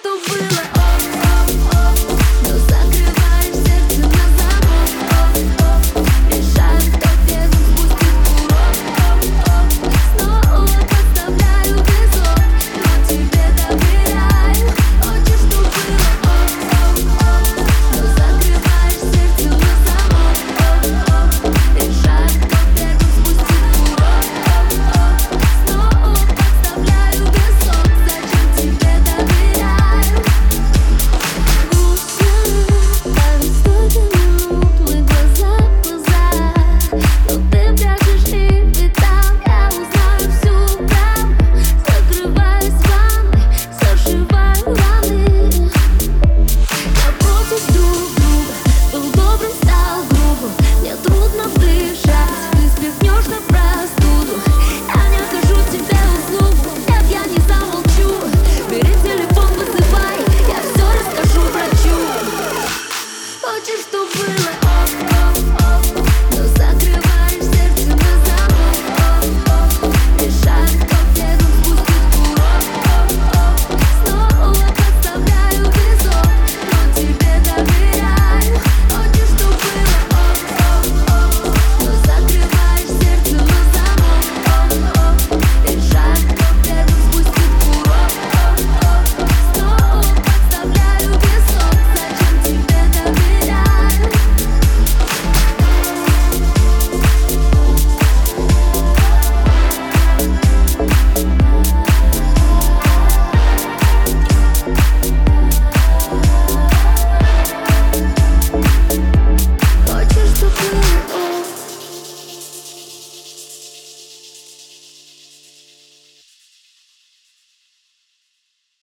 что было